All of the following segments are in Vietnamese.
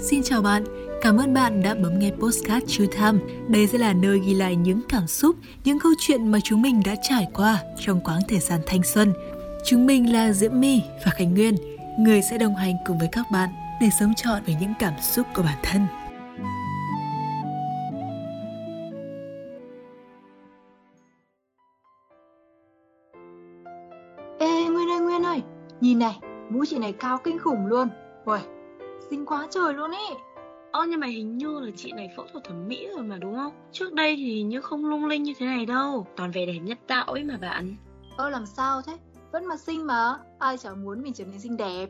Xin chào bạn, cảm ơn bạn đã bấm nghe Postcard True Time. Đây sẽ là nơi ghi lại những cảm xúc, những câu chuyện mà chúng mình đã trải qua trong quãng thời gian thanh xuân. Chúng mình là Diễm My và Khánh Nguyên, người sẽ đồng hành cùng với các bạn để sống trọn với những cảm xúc của bản thân. Ê Nguyên ơi Nguyên ơi, nhìn này, mũi chị này cao kinh khủng luôn. Uầy, xinh quá trời luôn ý. Ơ nhưng mà hình như là chị này phẫu thuật thẩm mỹ rồi mà đúng không? Trước đây thì hình như không lung linh như thế này đâu Toàn vẻ đẹp nhất tạo ấy mà bạn Ơ làm sao thế? Vẫn mà xinh mà, ai chẳng muốn mình trở nên xinh đẹp.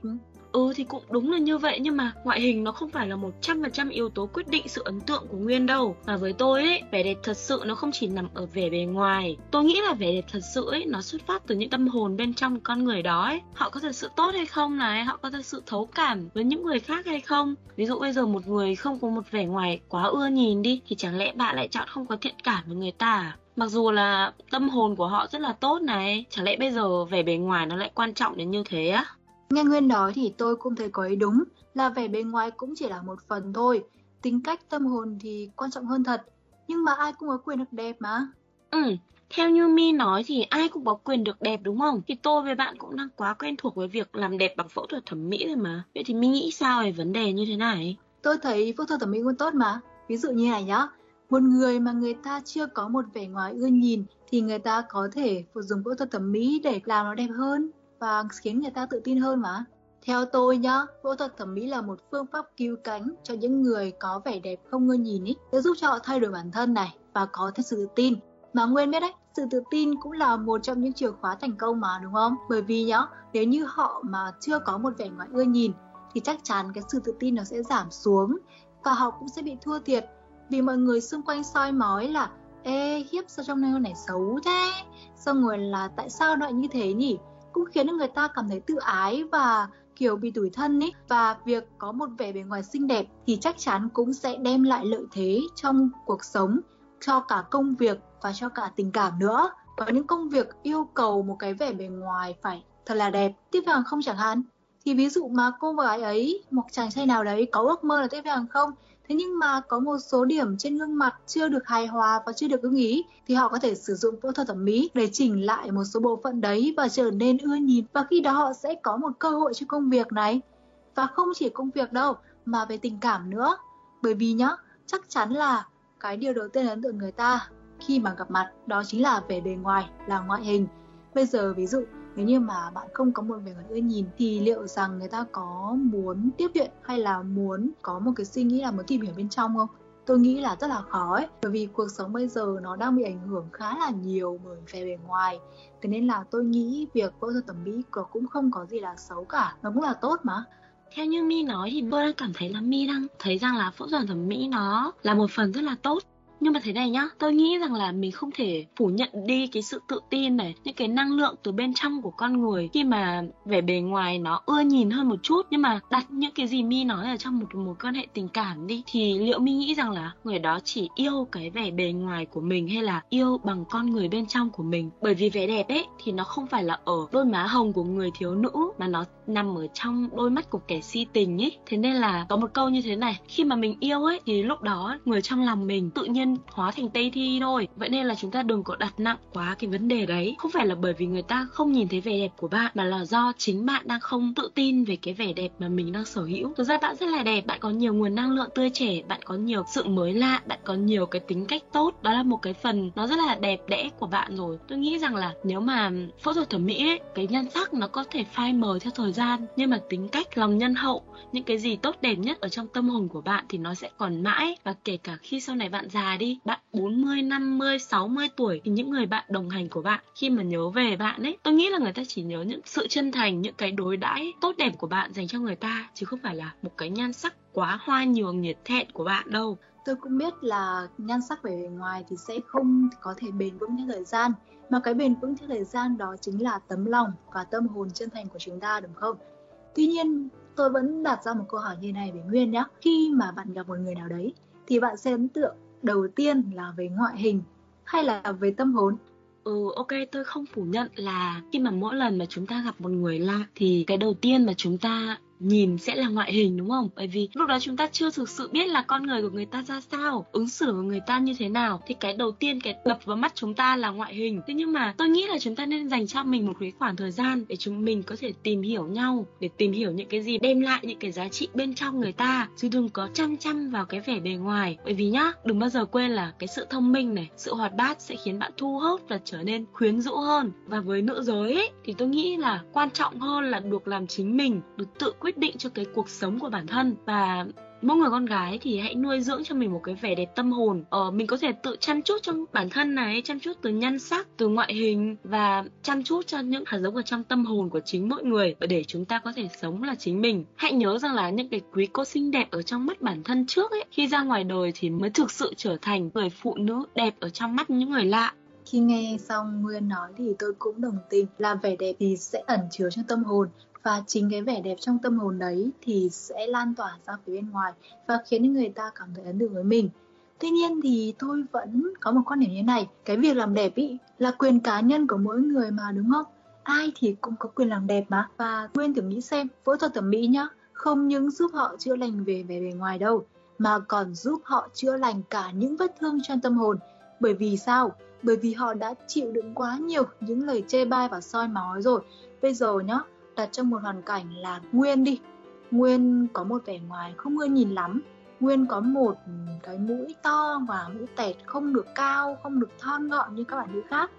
Ừ thì cũng đúng là như vậy nhưng mà ngoại hình nó không phải là 100% yếu tố quyết định sự ấn tượng của Nguyên đâu. Mà với tôi ấy, vẻ đẹp thật sự nó không chỉ nằm ở vẻ bề ngoài. Tôi nghĩ là vẻ đẹp thật sự ấy nó xuất phát từ những tâm hồn bên trong con người đó ấy. Họ có thật sự tốt hay không này, họ có thật sự thấu cảm với những người khác hay không. Ví dụ bây giờ một người không có một vẻ ngoài quá ưa nhìn đi thì chẳng lẽ bạn lại chọn không có thiện cảm với người ta à? Mặc dù là tâm hồn của họ rất là tốt này, chẳng lẽ bây giờ vẻ bề ngoài nó lại quan trọng đến như thế á? Nghe Nguyên nói thì tôi cũng thấy có ý đúng là vẻ bề ngoài cũng chỉ là một phần thôi. Tính cách tâm hồn thì quan trọng hơn thật. Nhưng mà ai cũng có quyền được đẹp mà. Ừ, theo như Mi nói thì ai cũng có quyền được đẹp đúng không? Thì tôi với bạn cũng đang quá quen thuộc với việc làm đẹp bằng phẫu thuật thẩm mỹ rồi mà. Vậy thì Mi nghĩ sao về vấn đề như thế này? Tôi thấy phẫu thuật thẩm mỹ cũng tốt mà. Ví dụ như này nhá, một người mà người ta chưa có một vẻ ngoài ưa nhìn thì người ta có thể dùng phẫu thuật thẩm mỹ để làm nó đẹp hơn và khiến người ta tự tin hơn mà. Theo tôi nhá, phẫu thuật thẩm mỹ là một phương pháp cứu cánh cho những người có vẻ đẹp không ưa nhìn ý, để giúp cho họ thay đổi bản thân này và có thêm sự tự tin. Mà Nguyên biết đấy, sự tự tin cũng là một trong những chìa khóa thành công mà đúng không? Bởi vì nhá, nếu như họ mà chưa có một vẻ ngoài ưa nhìn thì chắc chắn cái sự tự tin nó sẽ giảm xuống và họ cũng sẽ bị thua thiệt vì mọi người xung quanh soi mói là Ê, hiếp sao trong này này xấu thế? Xong rồi là tại sao lại như thế nhỉ? Cũng khiến người ta cảm thấy tự ái và, kiểu, bị tủi thân ấy và việc có một vẻ bề ngoài xinh đẹp thì chắc chắn cũng sẽ đem lại lợi thế trong cuộc sống cho cả công việc và cho cả tình cảm nữa. Có những công việc yêu cầu một cái vẻ bề ngoài phải thật là đẹp. Tiếp về hàng không chẳng hạn. Thì ví dụ mà cô gái ấy, một chàng trai nào đấy có ước mơ là tiếp về hàng không Thế nhưng mà có một số điểm trên gương mặt chưa được hài hòa và chưa được ưng ý thì họ có thể sử dụng phẫu thuật thẩm mỹ để chỉnh lại một số bộ phận đấy và trở nên ưa nhìn và khi đó họ sẽ có một cơ hội cho công việc này. Và không chỉ công việc đâu mà về tình cảm nữa. Bởi vì nhá, chắc chắn là cái điều đầu tiên ấn tượng người ta khi mà gặp mặt đó chính là về bề ngoài, là ngoại hình. Bây giờ ví dụ nếu như mà bạn không có một vẻ ngoài ưa nhìn thì liệu rằng người ta có muốn tiếp chuyện hay là muốn có một cái suy nghĩ là muốn tìm hiểu bên trong không? Tôi nghĩ là rất là khó ấy, bởi vì cuộc sống bây giờ nó đang bị ảnh hưởng khá là nhiều bởi vẻ bề ngoài. Thế nên là tôi nghĩ việc phẫu thuật thẩm mỹ cũng không có gì là xấu cả, nó cũng là tốt mà. Theo như mi nói thì tôi đang cảm thấy là mi đang thấy rằng là phẫu thuật thẩm mỹ nó là một phần rất là tốt nhưng mà thế này nhá, tôi nghĩ rằng là mình không thể phủ nhận đi cái sự tự tin này, những cái năng lượng từ bên trong của con người. Khi mà vẻ bề ngoài nó ưa nhìn hơn một chút, nhưng mà đặt những cái gì mi nói ở trong một mối quan hệ tình cảm đi, thì liệu mi nghĩ rằng là người đó chỉ yêu cái vẻ bề ngoài của mình hay là yêu bằng con người bên trong của mình? Bởi vì vẻ đẹp ấy thì nó không phải là ở đôi má hồng của người thiếu nữ, mà nó nằm ở trong đôi mắt của kẻ si tình ấy. Thế nên là có một câu như thế này, khi mà mình yêu ấy, thì lúc đó người trong lòng mình tự nhiên hóa thành tây thi thôi. Vậy nên là chúng ta đừng có đặt nặng quá cái vấn đề đấy. Không phải là bởi vì người ta không nhìn thấy vẻ đẹp của bạn, mà là do chính bạn đang không tự tin về cái vẻ đẹp mà mình đang sở hữu. Thực ra bạn rất là đẹp, bạn có nhiều nguồn năng lượng tươi trẻ, bạn có nhiều sự mới lạ, bạn có nhiều cái tính cách tốt. Đó là một cái phần nó rất là đẹp đẽ của bạn rồi. Tôi nghĩ rằng là nếu mà phẫu thuật thẩm mỹ ấy, cái nhan sắc nó có thể phai mờ theo thời gian, nhưng mà tính cách, lòng nhân hậu, những cái gì tốt đẹp nhất ở trong tâm hồn của bạn thì nó sẽ còn mãi. Và kể cả khi sau này bạn già đi. Bạn 40, 50, 60 tuổi thì những người bạn đồng hành của bạn khi mà nhớ về bạn ấy tôi nghĩ là người ta chỉ nhớ những sự chân thành những cái đối đãi tốt đẹp của bạn dành cho người ta chứ không phải là một cái nhan sắc quá hoa nhường nhiệt thẹn của bạn đâu. Tôi cũng biết là nhan sắc về bề ngoài thì sẽ không có thể bền vững theo thời gian mà cái bền vững theo thời gian đó chính là tấm lòng và tâm hồn chân thành của chúng ta đúng không? Tuy nhiên tôi vẫn đặt ra một câu hỏi như này với nguyên nhé khi mà bạn gặp một người nào đấy thì bạn sẽ ấn tượng đầu tiên là về ngoại hình hay là về tâm hồn? Ừ ok, tôi không phủ nhận là khi mà mỗi lần mà chúng ta gặp một người lạ thì cái đầu tiên mà chúng ta nhìn sẽ là ngoại hình đúng không? Bởi vì lúc đó chúng ta chưa thực sự biết là con người của người ta ra sao ứng xử của người ta như thế nào. Thì cái đầu tiên cái đập vào mắt chúng ta là ngoại hình. Thế nhưng mà tôi nghĩ là chúng ta nên dành cho mình một cái khoảng thời gian để chúng mình có thể tìm hiểu nhau để tìm hiểu những cái gì đem lại những cái giá trị bên trong người ta. Chứ đừng có chăm chăm vào cái vẻ bề ngoài. Bởi vì nhá đừng bao giờ quên là cái sự thông minh này sự hoạt bát sẽ khiến bạn thu hút và trở nên quyến rũ hơn. Và với nữ giới ấy, thì tôi nghĩ là quan trọng hơn là được làm chính mình được tự quyết quyết định cho cái cuộc sống của bản thân. Và mỗi người con gái thì hãy nuôi dưỡng cho mình một cái vẻ đẹp tâm hồn. Ờ, mình có thể tự chăm chút cho bản thân này chăm chút từ nhan sắc từ ngoại hình và chăm chút cho những hạt giống ở trong tâm hồn của chính mỗi người để chúng ta có thể sống là chính mình. Hãy nhớ rằng là những cái quý cô xinh đẹp ở trong mắt bản thân trước ấy khi ra ngoài đời thì mới thực sự trở thành người phụ nữ đẹp ở trong mắt những người lạ. Khi nghe xong Nguyên nói thì tôi cũng đồng tình là vẻ đẹp thì sẽ ẩn chứa trong tâm hồn và chính cái vẻ đẹp trong tâm hồn đấy thì sẽ lan tỏa ra phía bên ngoài và khiến người ta cảm thấy ấn tượng với mình Tuy nhiên thì tôi vẫn có một quan điểm như này Cái việc làm đẹp ý là quyền cá nhân của mỗi người mà đúng không? Ai thì cũng có quyền làm đẹp mà Và quên thử nghĩ xem, phẫu thuật thẩm mỹ nhá Không những giúp họ chữa lành về vẻ bề ngoài đâu Mà còn giúp họ chữa lành cả những vết thương trong tâm hồn Bởi vì sao? Bởi vì họ đã chịu đựng quá nhiều những lời chê bai và soi mói rồi Bây giờ nhá, đặt trong một hoàn cảnh là Nguyên đi. Nguyên có một vẻ ngoài không ưa nhìn lắm. Nguyên có một cái mũi to và mũi tẹt không được cao, không được thon gọn như các bạn nữ khác.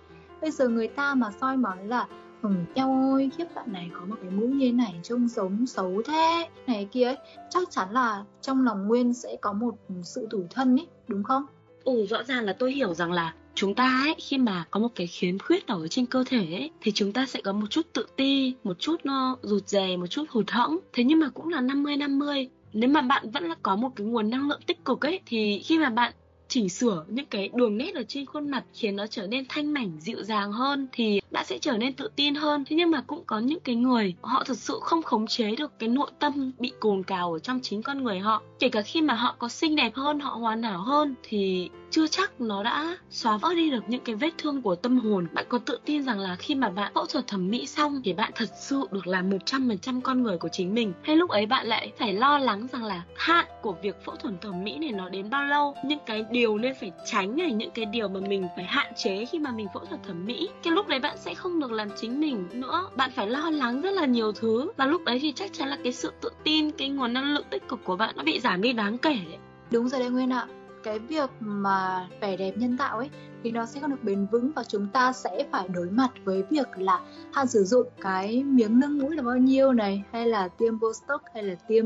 Bây giờ người ta mà soi mói là Ừ, eo ơi, khiếp bạn này có một cái mũi như thế này trông giống xấu thế. Này kia ấy, chắc chắn là trong lòng Nguyên sẽ có một sự tủi thân ấy, đúng không? Ừ, rõ ràng là tôi hiểu rằng là chúng ta ấy, khi mà có một cái khiếm khuyết ở trên cơ thể ấy, thì chúng ta sẽ có một chút tự ti, một chút nó rụt rè, một chút hụt hẫng. Thế nhưng mà cũng là 50 50 nếu mà bạn vẫn là có một cái nguồn năng lượng tích cực ấy, thì khi mà bạn chỉnh sửa những cái đường nét ở trên khuôn mặt khiến nó trở nên thanh mảnh, dịu dàng hơn thì bạn sẽ trở nên tự tin hơn. Thế nhưng mà cũng có những cái người, họ thật sự không khống chế được cái nội tâm bị cồn cào ở trong chính con người họ. Kể cả khi mà họ có xinh đẹp hơn, họ hoàn hảo hơn thì chưa chắc nó đã xóa vỡ đi được những cái vết thương của tâm hồn. Bạn có tự tin rằng là khi mà bạn phẫu thuật thẩm mỹ xong thì bạn thật sự được làm 100% con người của chính mình. Hay lúc ấy bạn lại phải lo lắng rằng là hạn của việc phẫu thuật thẩm mỹ này nó đến bao lâu? Những cái điều điều nên phải tránh này, những cái điều mà mình phải hạn chế khi mà mình phẫu thuật thẩm mỹ. Cái lúc đấy bạn sẽ không được làm chính mình nữa. Bạn phải lo lắng rất là nhiều thứ. Và lúc đấy thì chắc chắn là cái sự tự tin, cái nguồn năng lượng tích cực của bạn nó bị giảm đi đáng kể đấy. Đúng rồi đấy nguyên ạ. Cái việc mà vẻ đẹp nhân tạo ấy, thì nó sẽ không được bền vững và chúng ta sẽ phải đối mặt với việc là hạn sử dụng cái miếng nâng mũi là bao nhiêu này, hay là tiêm botox, hay là tiêm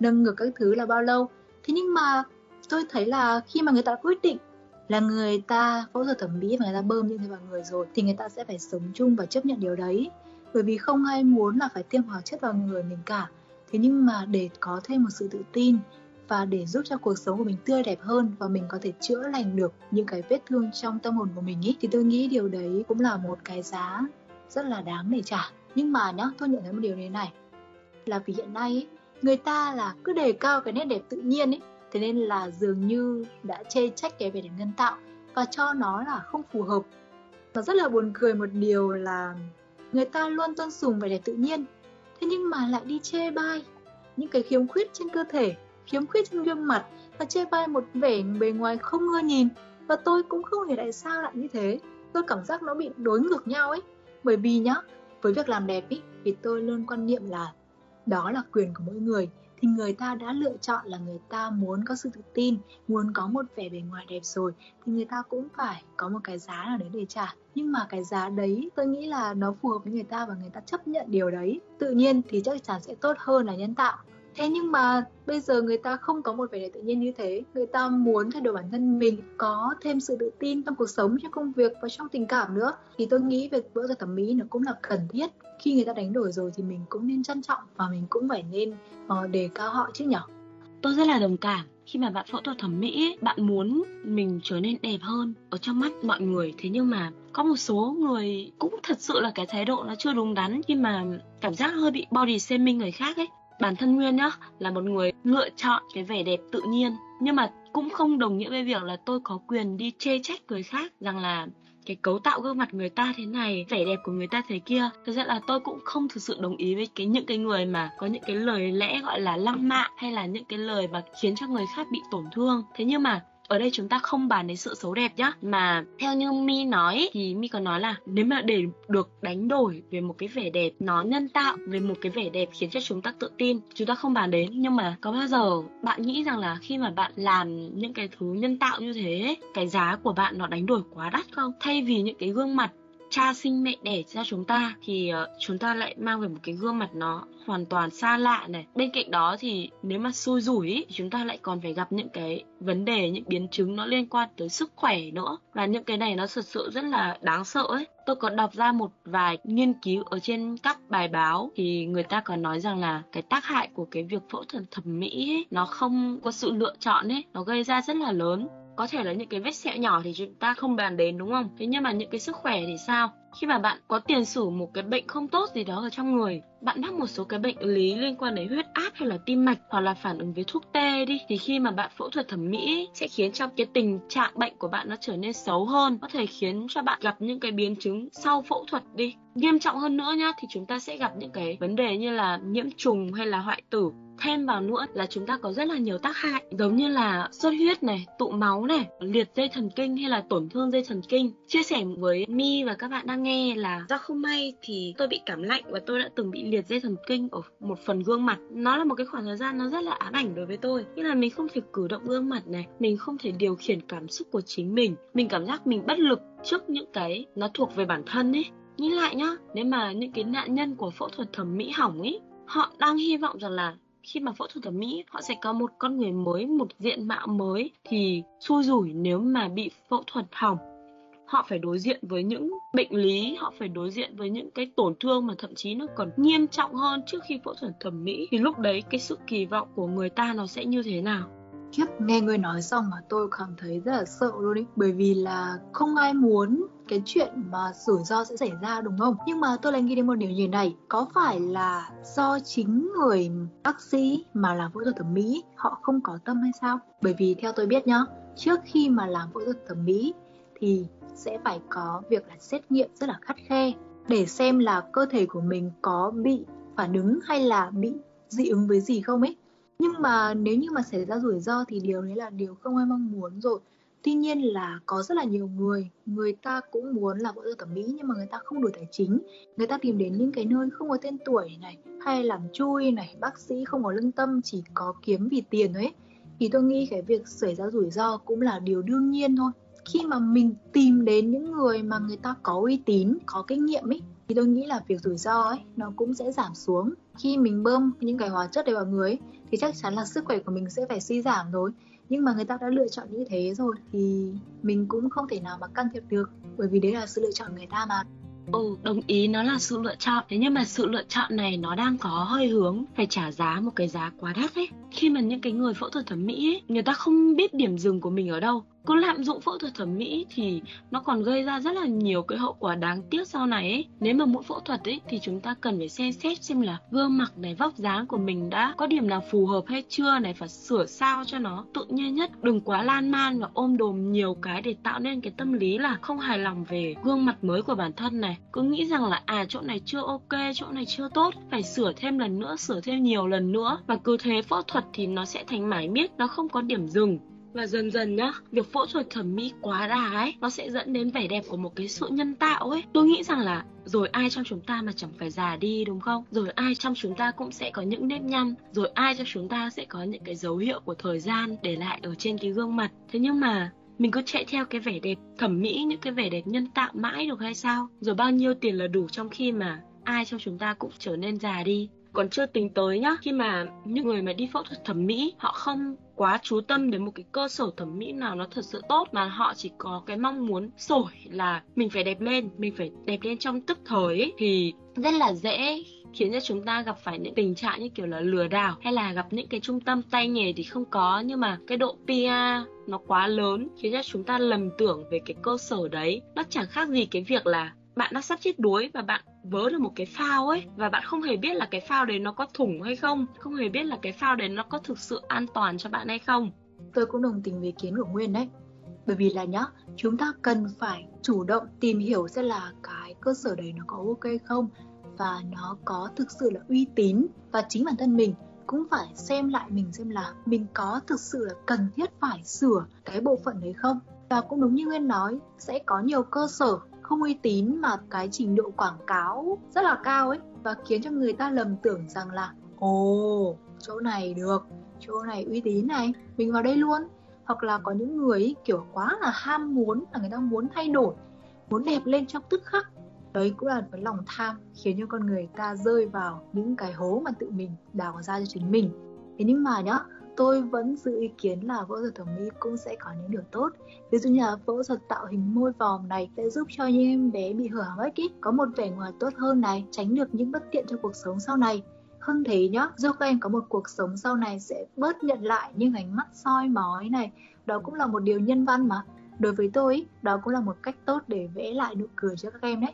nâng ngực các thứ là bao lâu. Thế nhưng mà tôi thấy là khi mà người ta quyết định là người ta phẫu thuật thẩm mỹ và người ta bơm như thế vào người rồi thì người ta sẽ phải sống chung và chấp nhận điều đấy. Bởi vì không ai muốn là phải tiêm hóa chất vào người mình cả. Thế nhưng mà để có thêm một sự tự tin và để giúp cho cuộc sống của mình tươi đẹp hơn và mình có thể chữa lành được những cái vết thương trong tâm hồn của mình ý thì tôi nghĩ điều đấy cũng là một cái giá rất là đáng để trả. Nhưng mà nhá tôi nhận thấy một điều này này là vì hiện nay ý, người ta là cứ đề cao cái nét đẹp tự nhiên ấy thế nên là dường như đã chê trách cái vẻ đẹp nhân tạo và cho nó là không phù hợp. Và rất là buồn cười một điều là người ta luôn tôn sùng vẻ đẹp tự nhiên, thế nhưng mà lại đi chê bai những cái khiếm khuyết trên cơ thể, khiếm khuyết trên gương mặt và chê bai một vẻ bề ngoài không ưa nhìn. Và tôi cũng không hiểu tại sao lại như thế. Tôi cảm giác nó bị đối ngược nhau ấy. Bởi vì nhá, với việc làm đẹp ý, thì tôi luôn quan niệm là đó là quyền của mỗi người thì người ta đã lựa chọn là người ta muốn có sự tự tin, muốn có một vẻ bề ngoài đẹp rồi, thì người ta cũng phải có một cái giá nào đấy để trả. Nhưng mà cái giá đấy tôi nghĩ là nó phù hợp với người ta và người ta chấp nhận điều đấy. Tự nhiên thì chắc chắn sẽ tốt hơn là nhân tạo thế nhưng mà bây giờ người ta không có một vẻ đẹp tự nhiên như thế. Người ta muốn thay đổi bản thân mình có thêm sự tự tin trong cuộc sống trong công việc và trong tình cảm nữa. Thì tôi nghĩ việc phẫu thuật thẩm mỹ nó cũng là cần thiết. Khi người ta đánh đổi rồi thì mình cũng nên trân trọng và mình cũng phải nên uh, đề cao họ chứ nhở? Tôi rất là đồng cảm. Khi mà bạn phẫu thuật thẩm mỹ bạn muốn mình trở nên đẹp hơn ở trong mắt mọi người. Thế nhưng mà có một số người cũng thật sự là cái thái độ nó chưa đúng đắn. Khi mà cảm giác hơi bị body shaming người khác ấy bản thân nguyên nhá, là một người lựa chọn cái vẻ đẹp tự nhiên. Nhưng mà cũng không đồng nghĩa với việc là tôi có quyền đi chê trách người khác rằng là cái cấu tạo gương mặt người ta thế này, vẻ đẹp của người ta thế kia. Thực ra là tôi cũng không thực sự đồng ý với cái những cái người mà có những cái lời lẽ gọi là lăng mạ hay là những cái lời mà khiến cho người khác bị tổn thương. Thế nhưng mà ở đây chúng ta không bàn đến sự xấu đẹp nhá. Mà theo như mi nói thì mi có nói là nếu mà để được đánh đổi về một cái vẻ đẹp, nó nhân tạo về một cái vẻ đẹp khiến cho chúng ta tự tin, chúng ta không bàn đến. Nhưng mà có bao giờ bạn nghĩ rằng là khi mà bạn làm những cái thứ nhân tạo như thế, cái giá của bạn nó đánh đổi quá đắt không? Thay vì những cái gương mặt cha sinh mẹ đẻ ra chúng ta thì ờ, chúng ta lại mang về một cái gương mặt nó hoàn toàn xa lạ này. Bên cạnh đó thì nếu mà xui rủi ý, chúng ta lại còn phải gặp những cái vấn đề những biến chứng nó liên quan tới sức khỏe nữa. Và những cái này nó thật sự rất là đáng sợ ấy. Tôi có đọc ra một vài nghiên cứu ở trên các bài báo thì người ta có nói rằng là cái tác hại của cái việc phẫu thuật thẩm mỹ ấy, nó không có sự lựa chọn ấy nó gây ra rất là lớn có thể là những cái vết sẹo nhỏ thì chúng ta không bàn đến, đúng không? Thế nhưng mà những cái sức khỏe thì sao? Khi mà bạn có tiền sử một cái bệnh không tốt gì đó ở trong người, bạn mắc một số cái bệnh lý liên quan đến huyết áp hay là tim mạch hoặc là phản ứng với thuốc tê đi, thì khi mà bạn phẫu thuật thẩm mỹ sẽ khiến cho cái tình trạng bệnh của bạn nó trở nên xấu hơn, có thể khiến cho bạn gặp những cái biến chứng sau phẫu thuật đi. Nghiêm trọng hơn nữa nhá, thì chúng ta sẽ gặp những cái vấn đề như là nhiễm trùng hay là hoại tử thêm vào nữa là chúng ta có rất là nhiều tác hại, giống như là xuất huyết này, tụ máu này, liệt dây thần kinh hay là tổn thương dây thần kinh. Chia sẻ với mi và các bạn đang nghe là do không may thì tôi bị cảm lạnh và tôi đã từng bị liệt dây thần kinh ở một phần gương mặt. Nó là một cái khoảng thời gian nó rất là ám ảnh đối với tôi như là mình không thể cử động gương mặt này, mình không thể điều khiển cảm xúc của chính mình. Mình cảm giác mình bất lực trước những cái nó thuộc về bản thân ấy. Nghĩ lại nhá, nếu mà những cái nạn nhân của phẫu thuật thẩm mỹ hỏng ấy, họ đang hy vọng rằng là khi mà phẫu thuật thẩm mỹ, họ sẽ có một con người mới, một diện mạo mới thì xui rủi nếu mà bị phẫu thuật hỏng. Họ phải đối diện với những bệnh lý, họ phải đối diện với những cái tổn thương mà thậm chí nó còn nghiêm trọng hơn trước khi phẫu thuật thẩm mỹ. Thì lúc đấy cái sự kỳ vọng của người ta nó sẽ như thế nào? Khiếp, nghe người nói xong mà tôi cảm thấy rất là sợ luôn ý Bởi vì là không ai muốn cái chuyện mà rủi ro sẽ xảy ra đúng không? Nhưng mà tôi lại nghĩ đến một điều như này Có phải là do chính người bác sĩ mà làm phẫu thuật thẩm mỹ họ không có tâm hay sao? Bởi vì theo tôi biết nhá Trước khi mà làm phẫu thuật thẩm mỹ thì sẽ phải có việc là xét nghiệm rất là khắt khe để xem là cơ thể của mình có bị phản ứng hay là bị dị ứng với gì không ấy nhưng mà nếu như mà xảy ra rủi ro thì điều đấy là điều không ai mong muốn rồi. Tuy nhiên là có rất là nhiều người người ta cũng muốn làm phẫu thuật thẩm mỹ nhưng mà người ta không đủ tài chính. Người ta tìm đến những cái nơi không có tên tuổi này, hay làm chui này, bác sĩ không có lương tâm, chỉ có kiếm vì tiền thôi ấy. Thì tôi nghĩ cái việc xảy ra rủi ro cũng là điều đương nhiên thôi. Khi mà mình tìm đến những người mà người ta có uy tín, có kinh nghiệm ấy thì tôi nghĩ là việc rủi ro ấy nó cũng sẽ giảm xuống. Khi mình bơm những cái hóa chất đấy vào người ấy, thì chắc chắn là sức khỏe của mình sẽ phải suy giảm rồi. Nhưng mà người ta đã lựa chọn như thế rồi thì mình cũng không thể nào mà can thiệp được bởi vì đấy là sự lựa chọn người ta mà. Ừ, đồng ý nó là sự lựa chọn. Thế nhưng mà sự lựa chọn này nó đang có hơi hướng Phải trả giá một cái giá quá đắt ấy. Khi mà những cái người phẫu thuật thẩm mỹ ấy Người ta không biết điểm dừng của mình ở đâu cứ lạm dụng phẫu thuật thẩm mỹ thì nó còn gây ra rất là nhiều cái hậu quả đáng tiếc sau này ấy. Nếu mà mỗi phẫu thuật ấy thì chúng ta cần phải xem xét xem là gương mặt này, vóc dáng của mình đã có điểm nào phù hợp hay chưa này phải sửa sao cho nó tự nhiên nhất. Đừng quá lan man và ôm đồm nhiều cái để tạo nên cái tâm lý là không hài lòng về gương mặt mới của bản thân này. Cứ nghĩ rằng là à chỗ này chưa ok, chỗ này chưa tốt, phải sửa thêm lần nữa, sửa thêm nhiều lần nữa. Và cứ thế phẫu thuật thì nó sẽ thành mãi miết, nó không có điểm dừng và dần dần nhá, việc phẫu thuật thẩm mỹ quá đà ấy, nó sẽ dẫn đến vẻ đẹp của một cái sự nhân tạo ấy. Tôi nghĩ rằng là, rồi ai trong chúng ta mà chẳng phải già đi, đúng không? Rồi ai trong chúng ta cũng sẽ có những nếp nhăn, rồi ai trong chúng ta sẽ có những cái dấu hiệu của thời gian để lại ở trên cái gương mặt. Thế nhưng mà, mình cứ chạy theo cái vẻ đẹp thẩm mỹ, những cái vẻ đẹp nhân tạo mãi được hay sao? Rồi bao nhiêu tiền là đủ trong khi mà ai trong chúng ta cũng trở nên già đi. Còn chưa tính tới nhá, khi mà những người mà đi phẫu thuật thẩm mỹ, họ không quá chú tâm đến một cái cơ sở thẩm mỹ nào nó thật sự tốt mà họ chỉ có cái mong muốn sổi là mình phải đẹp lên mình phải đẹp lên trong tức thời ấy, thì rất là dễ khiến cho chúng ta gặp phải những tình trạng như kiểu là lừa đảo hay là gặp những cái trung tâm tay nghề thì không có. Nhưng mà cái độ PR nó quá lớn khiến cho chúng ta lầm tưởng về cái cơ sở đấy. Nó chẳng khác gì cái việc là bạn đã sắp chết đuối và bạn vớ được một cái phao ấy, và bạn không hề biết là cái phao đấy nó có thủng hay không không hề biết là cái phao đấy nó có thực sự an toàn cho bạn hay không. Tôi cũng đồng tình với kiến của nguyên đấy. Bởi vì là nhá, chúng ta cần phải chủ động tìm hiểu xem là cái cơ sở đấy nó có ok không, và nó có thực sự là uy tín, và chính bản thân mình cũng phải xem lại mình xem là mình có thực sự là cần thiết phải sửa cái bộ phận đấy không. Và cũng đúng như Nguyên nói, sẽ có nhiều cơ sở không uy tín mà cái trình độ quảng cáo rất là cao ấy và khiến cho người ta lầm tưởng rằng là ồ chỗ này được chỗ này uy tín này mình vào đây luôn. Hoặc là có những người ấy, kiểu quá là ham muốn là người ta muốn thay đổi muốn đẹp lên trong tức khắc. Đấy cũng là cái lòng tham khiến cho con người ta rơi vào những cái hố mà tự mình đào ra cho chính mình. Thế nhưng mà nhá tôi vẫn giữ ý kiến là phẫu thuật thẩm mỹ cũng sẽ có những điều tốt. Ví dụ như là phẫu thuật tạo hình môi vòm này sẽ giúp cho những em bé bị hở hàm ếch ý, có một vẻ ngoài tốt hơn này tránh được những bất tiện cho cuộc sống sau này. Hơn thế nhá giúp các em có một cuộc sống sau này sẽ bớt nhận lại những ánh mắt soi mói này đó cũng là một điều nhân văn mà. Đối với tôi đó cũng là một cách tốt để vẽ lại nụ cười cho các em đấy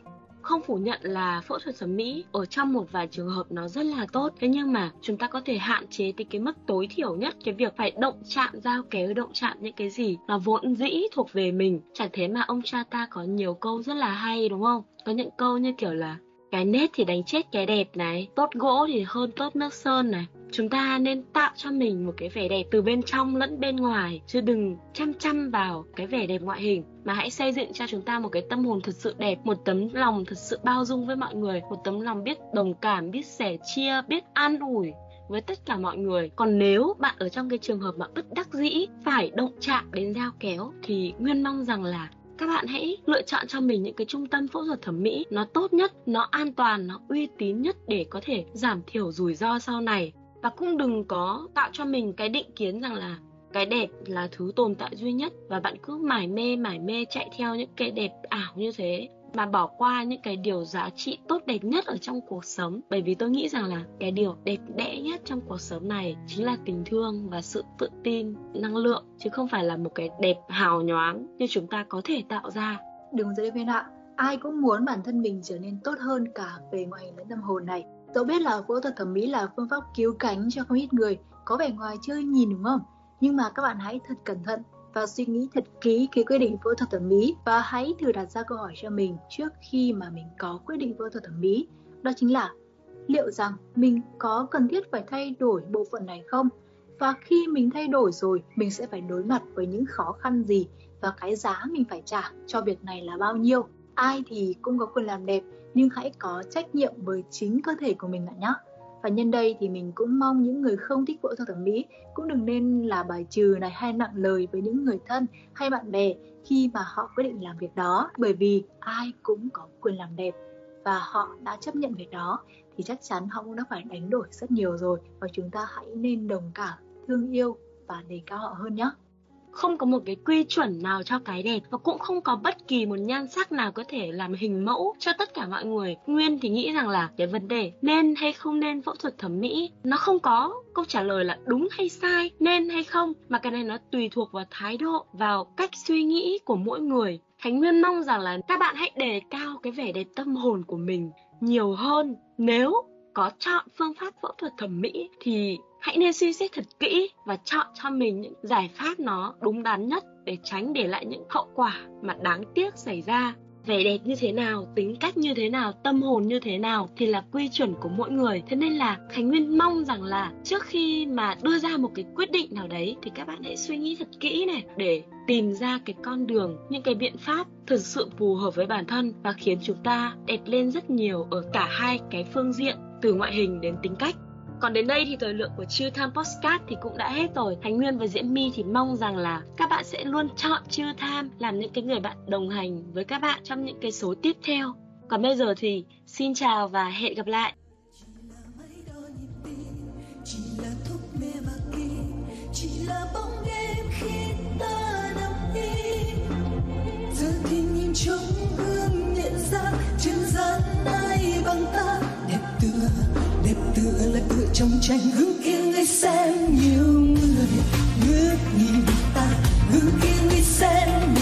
không phủ nhận là phẫu thuật thẩm mỹ ở trong một vài trường hợp nó rất là tốt. Thế nhưng mà chúng ta có thể hạn chế tới cái mức tối thiểu nhất cái việc phải động chạm dao kéo, động chạm những cái gì là vốn dĩ thuộc về mình. Chẳng thế mà ông cha ta có nhiều câu rất là hay, đúng không? Có những câu như kiểu là cái nét thì đánh chết cái đẹp này, tốt gỗ thì hơn tốt nước sơn này. Chúng ta nên tạo cho mình một cái vẻ đẹp từ bên trong lẫn bên ngoài, chứ đừng chăm chăm vào cái vẻ đẹp ngoại hình. Mà hãy xây dựng cho chúng ta một cái tâm hồn thật sự đẹp, một tấm lòng thật sự bao dung với mọi người, một tấm lòng biết đồng cảm, biết sẻ chia, biết an ủi với tất cả mọi người. Còn nếu bạn ở trong cái trường hợp mà bất đắc dĩ, phải động chạm đến dao kéo, thì nguyên mong rằng là các bạn hãy lựa chọn cho mình những cái trung tâm phẫu thuật thẩm mỹ nó tốt nhất, nó an toàn, nó uy tín nhất để có thể giảm thiểu rủi ro sau này. Và cũng đừng có tạo cho mình cái định kiến rằng là cái đẹp là thứ tồn tại duy nhất và bạn cứ mải mê mải mê chạy theo những cái đẹp ảo như thế mà bỏ qua những cái điều giá trị tốt đẹp nhất ở trong cuộc sống. Bởi vì tôi nghĩ rằng là cái điều đẹp đẽ nhất trong cuộc sống này chính là tình thương và sự tự tin, năng lượng, chứ không phải là một cái đẹp hào nhoáng như chúng ta có thể tạo ra. Đừng dễ viên ạ, ai cũng muốn bản thân mình trở nên tốt hơn cả về ngoại hình lẫn tâm hồn này. Dẫu biết là phẫu thuật thẩm mỹ là phương pháp cứu cánh cho không ít người, có vẻ ngoài chơi nhìn đúng không? Nhưng mà các bạn hãy thật cẩn thận và suy nghĩ thật kỹ khi quyết định phẫu thuật thẩm mỹ và hãy thử đặt ra câu hỏi cho mình trước khi mà mình có quyết định phẫu thuật thẩm mỹ. Đó chính là liệu rằng mình có cần thiết phải thay đổi bộ phận này không? Và khi mình thay đổi rồi, mình sẽ phải đối mặt với những khó khăn gì và cái giá mình phải trả cho việc này là bao nhiêu. Ai thì cũng có quyền làm đẹp, nhưng hãy có trách nhiệm với chính cơ thể của mình ạ nhé. Và nhân đây thì mình cũng mong những người không thích phẫu thuật thẩm mỹ cũng đừng nên là bài trừ này hay nặng lời với những người thân hay bạn bè khi mà họ quyết định làm việc đó. Bởi vì ai cũng có quyền làm đẹp và họ đã chấp nhận việc đó thì chắc chắn họ cũng đã phải đánh đổi rất nhiều rồi. Và chúng ta hãy nên đồng cảm, thương yêu và đề cao họ hơn nhé không có một cái quy chuẩn nào cho cái đẹp và cũng không có bất kỳ một nhan sắc nào có thể làm hình mẫu cho tất cả mọi người. Nguyên thì nghĩ rằng là cái vấn đề nên hay không nên phẫu thuật thẩm mỹ, nó không có. Câu trả lời là đúng hay sai, nên hay không? Mà cái này nó tùy thuộc vào thái độ, vào cách suy nghĩ của mỗi người. Khánh Nguyên mong rằng là các bạn hãy đề cao cái vẻ đẹp tâm hồn của mình nhiều hơn. Nếu có chọn phương pháp phẫu thuật thẩm mỹ thì hãy nên suy xét thật kỹ và chọn cho mình những giải pháp nó đúng đắn nhất để tránh để lại những hậu quả mà đáng tiếc xảy ra. Vẻ đẹp như thế nào, tính cách như thế nào, tâm hồn như thế nào thì là quy chuẩn của mỗi người. Thế nên là khánh nguyên mong rằng là trước khi mà đưa ra một cái quyết định nào đấy thì các bạn hãy suy nghĩ thật kỹ này để tìm ra cái con đường, những cái biện pháp thực sự phù hợp với bản thân và khiến chúng ta đẹp lên rất nhiều ở cả hai cái phương diện từ ngoại hình đến tính cách còn đến đây thì thời lượng của Chill Time Postcard thì cũng đã hết rồi. Thành Nguyên và Diễm My thì mong rằng là các bạn sẽ luôn chọn Chill Time làm những cái người bạn đồng hành với các bạn trong những cái số tiếp theo. Còn bây giờ thì xin chào và hẹn gặp lại. trong trong tranh hướng kia người xem nhiều người, ngước nhìn ta, hướng kia người xem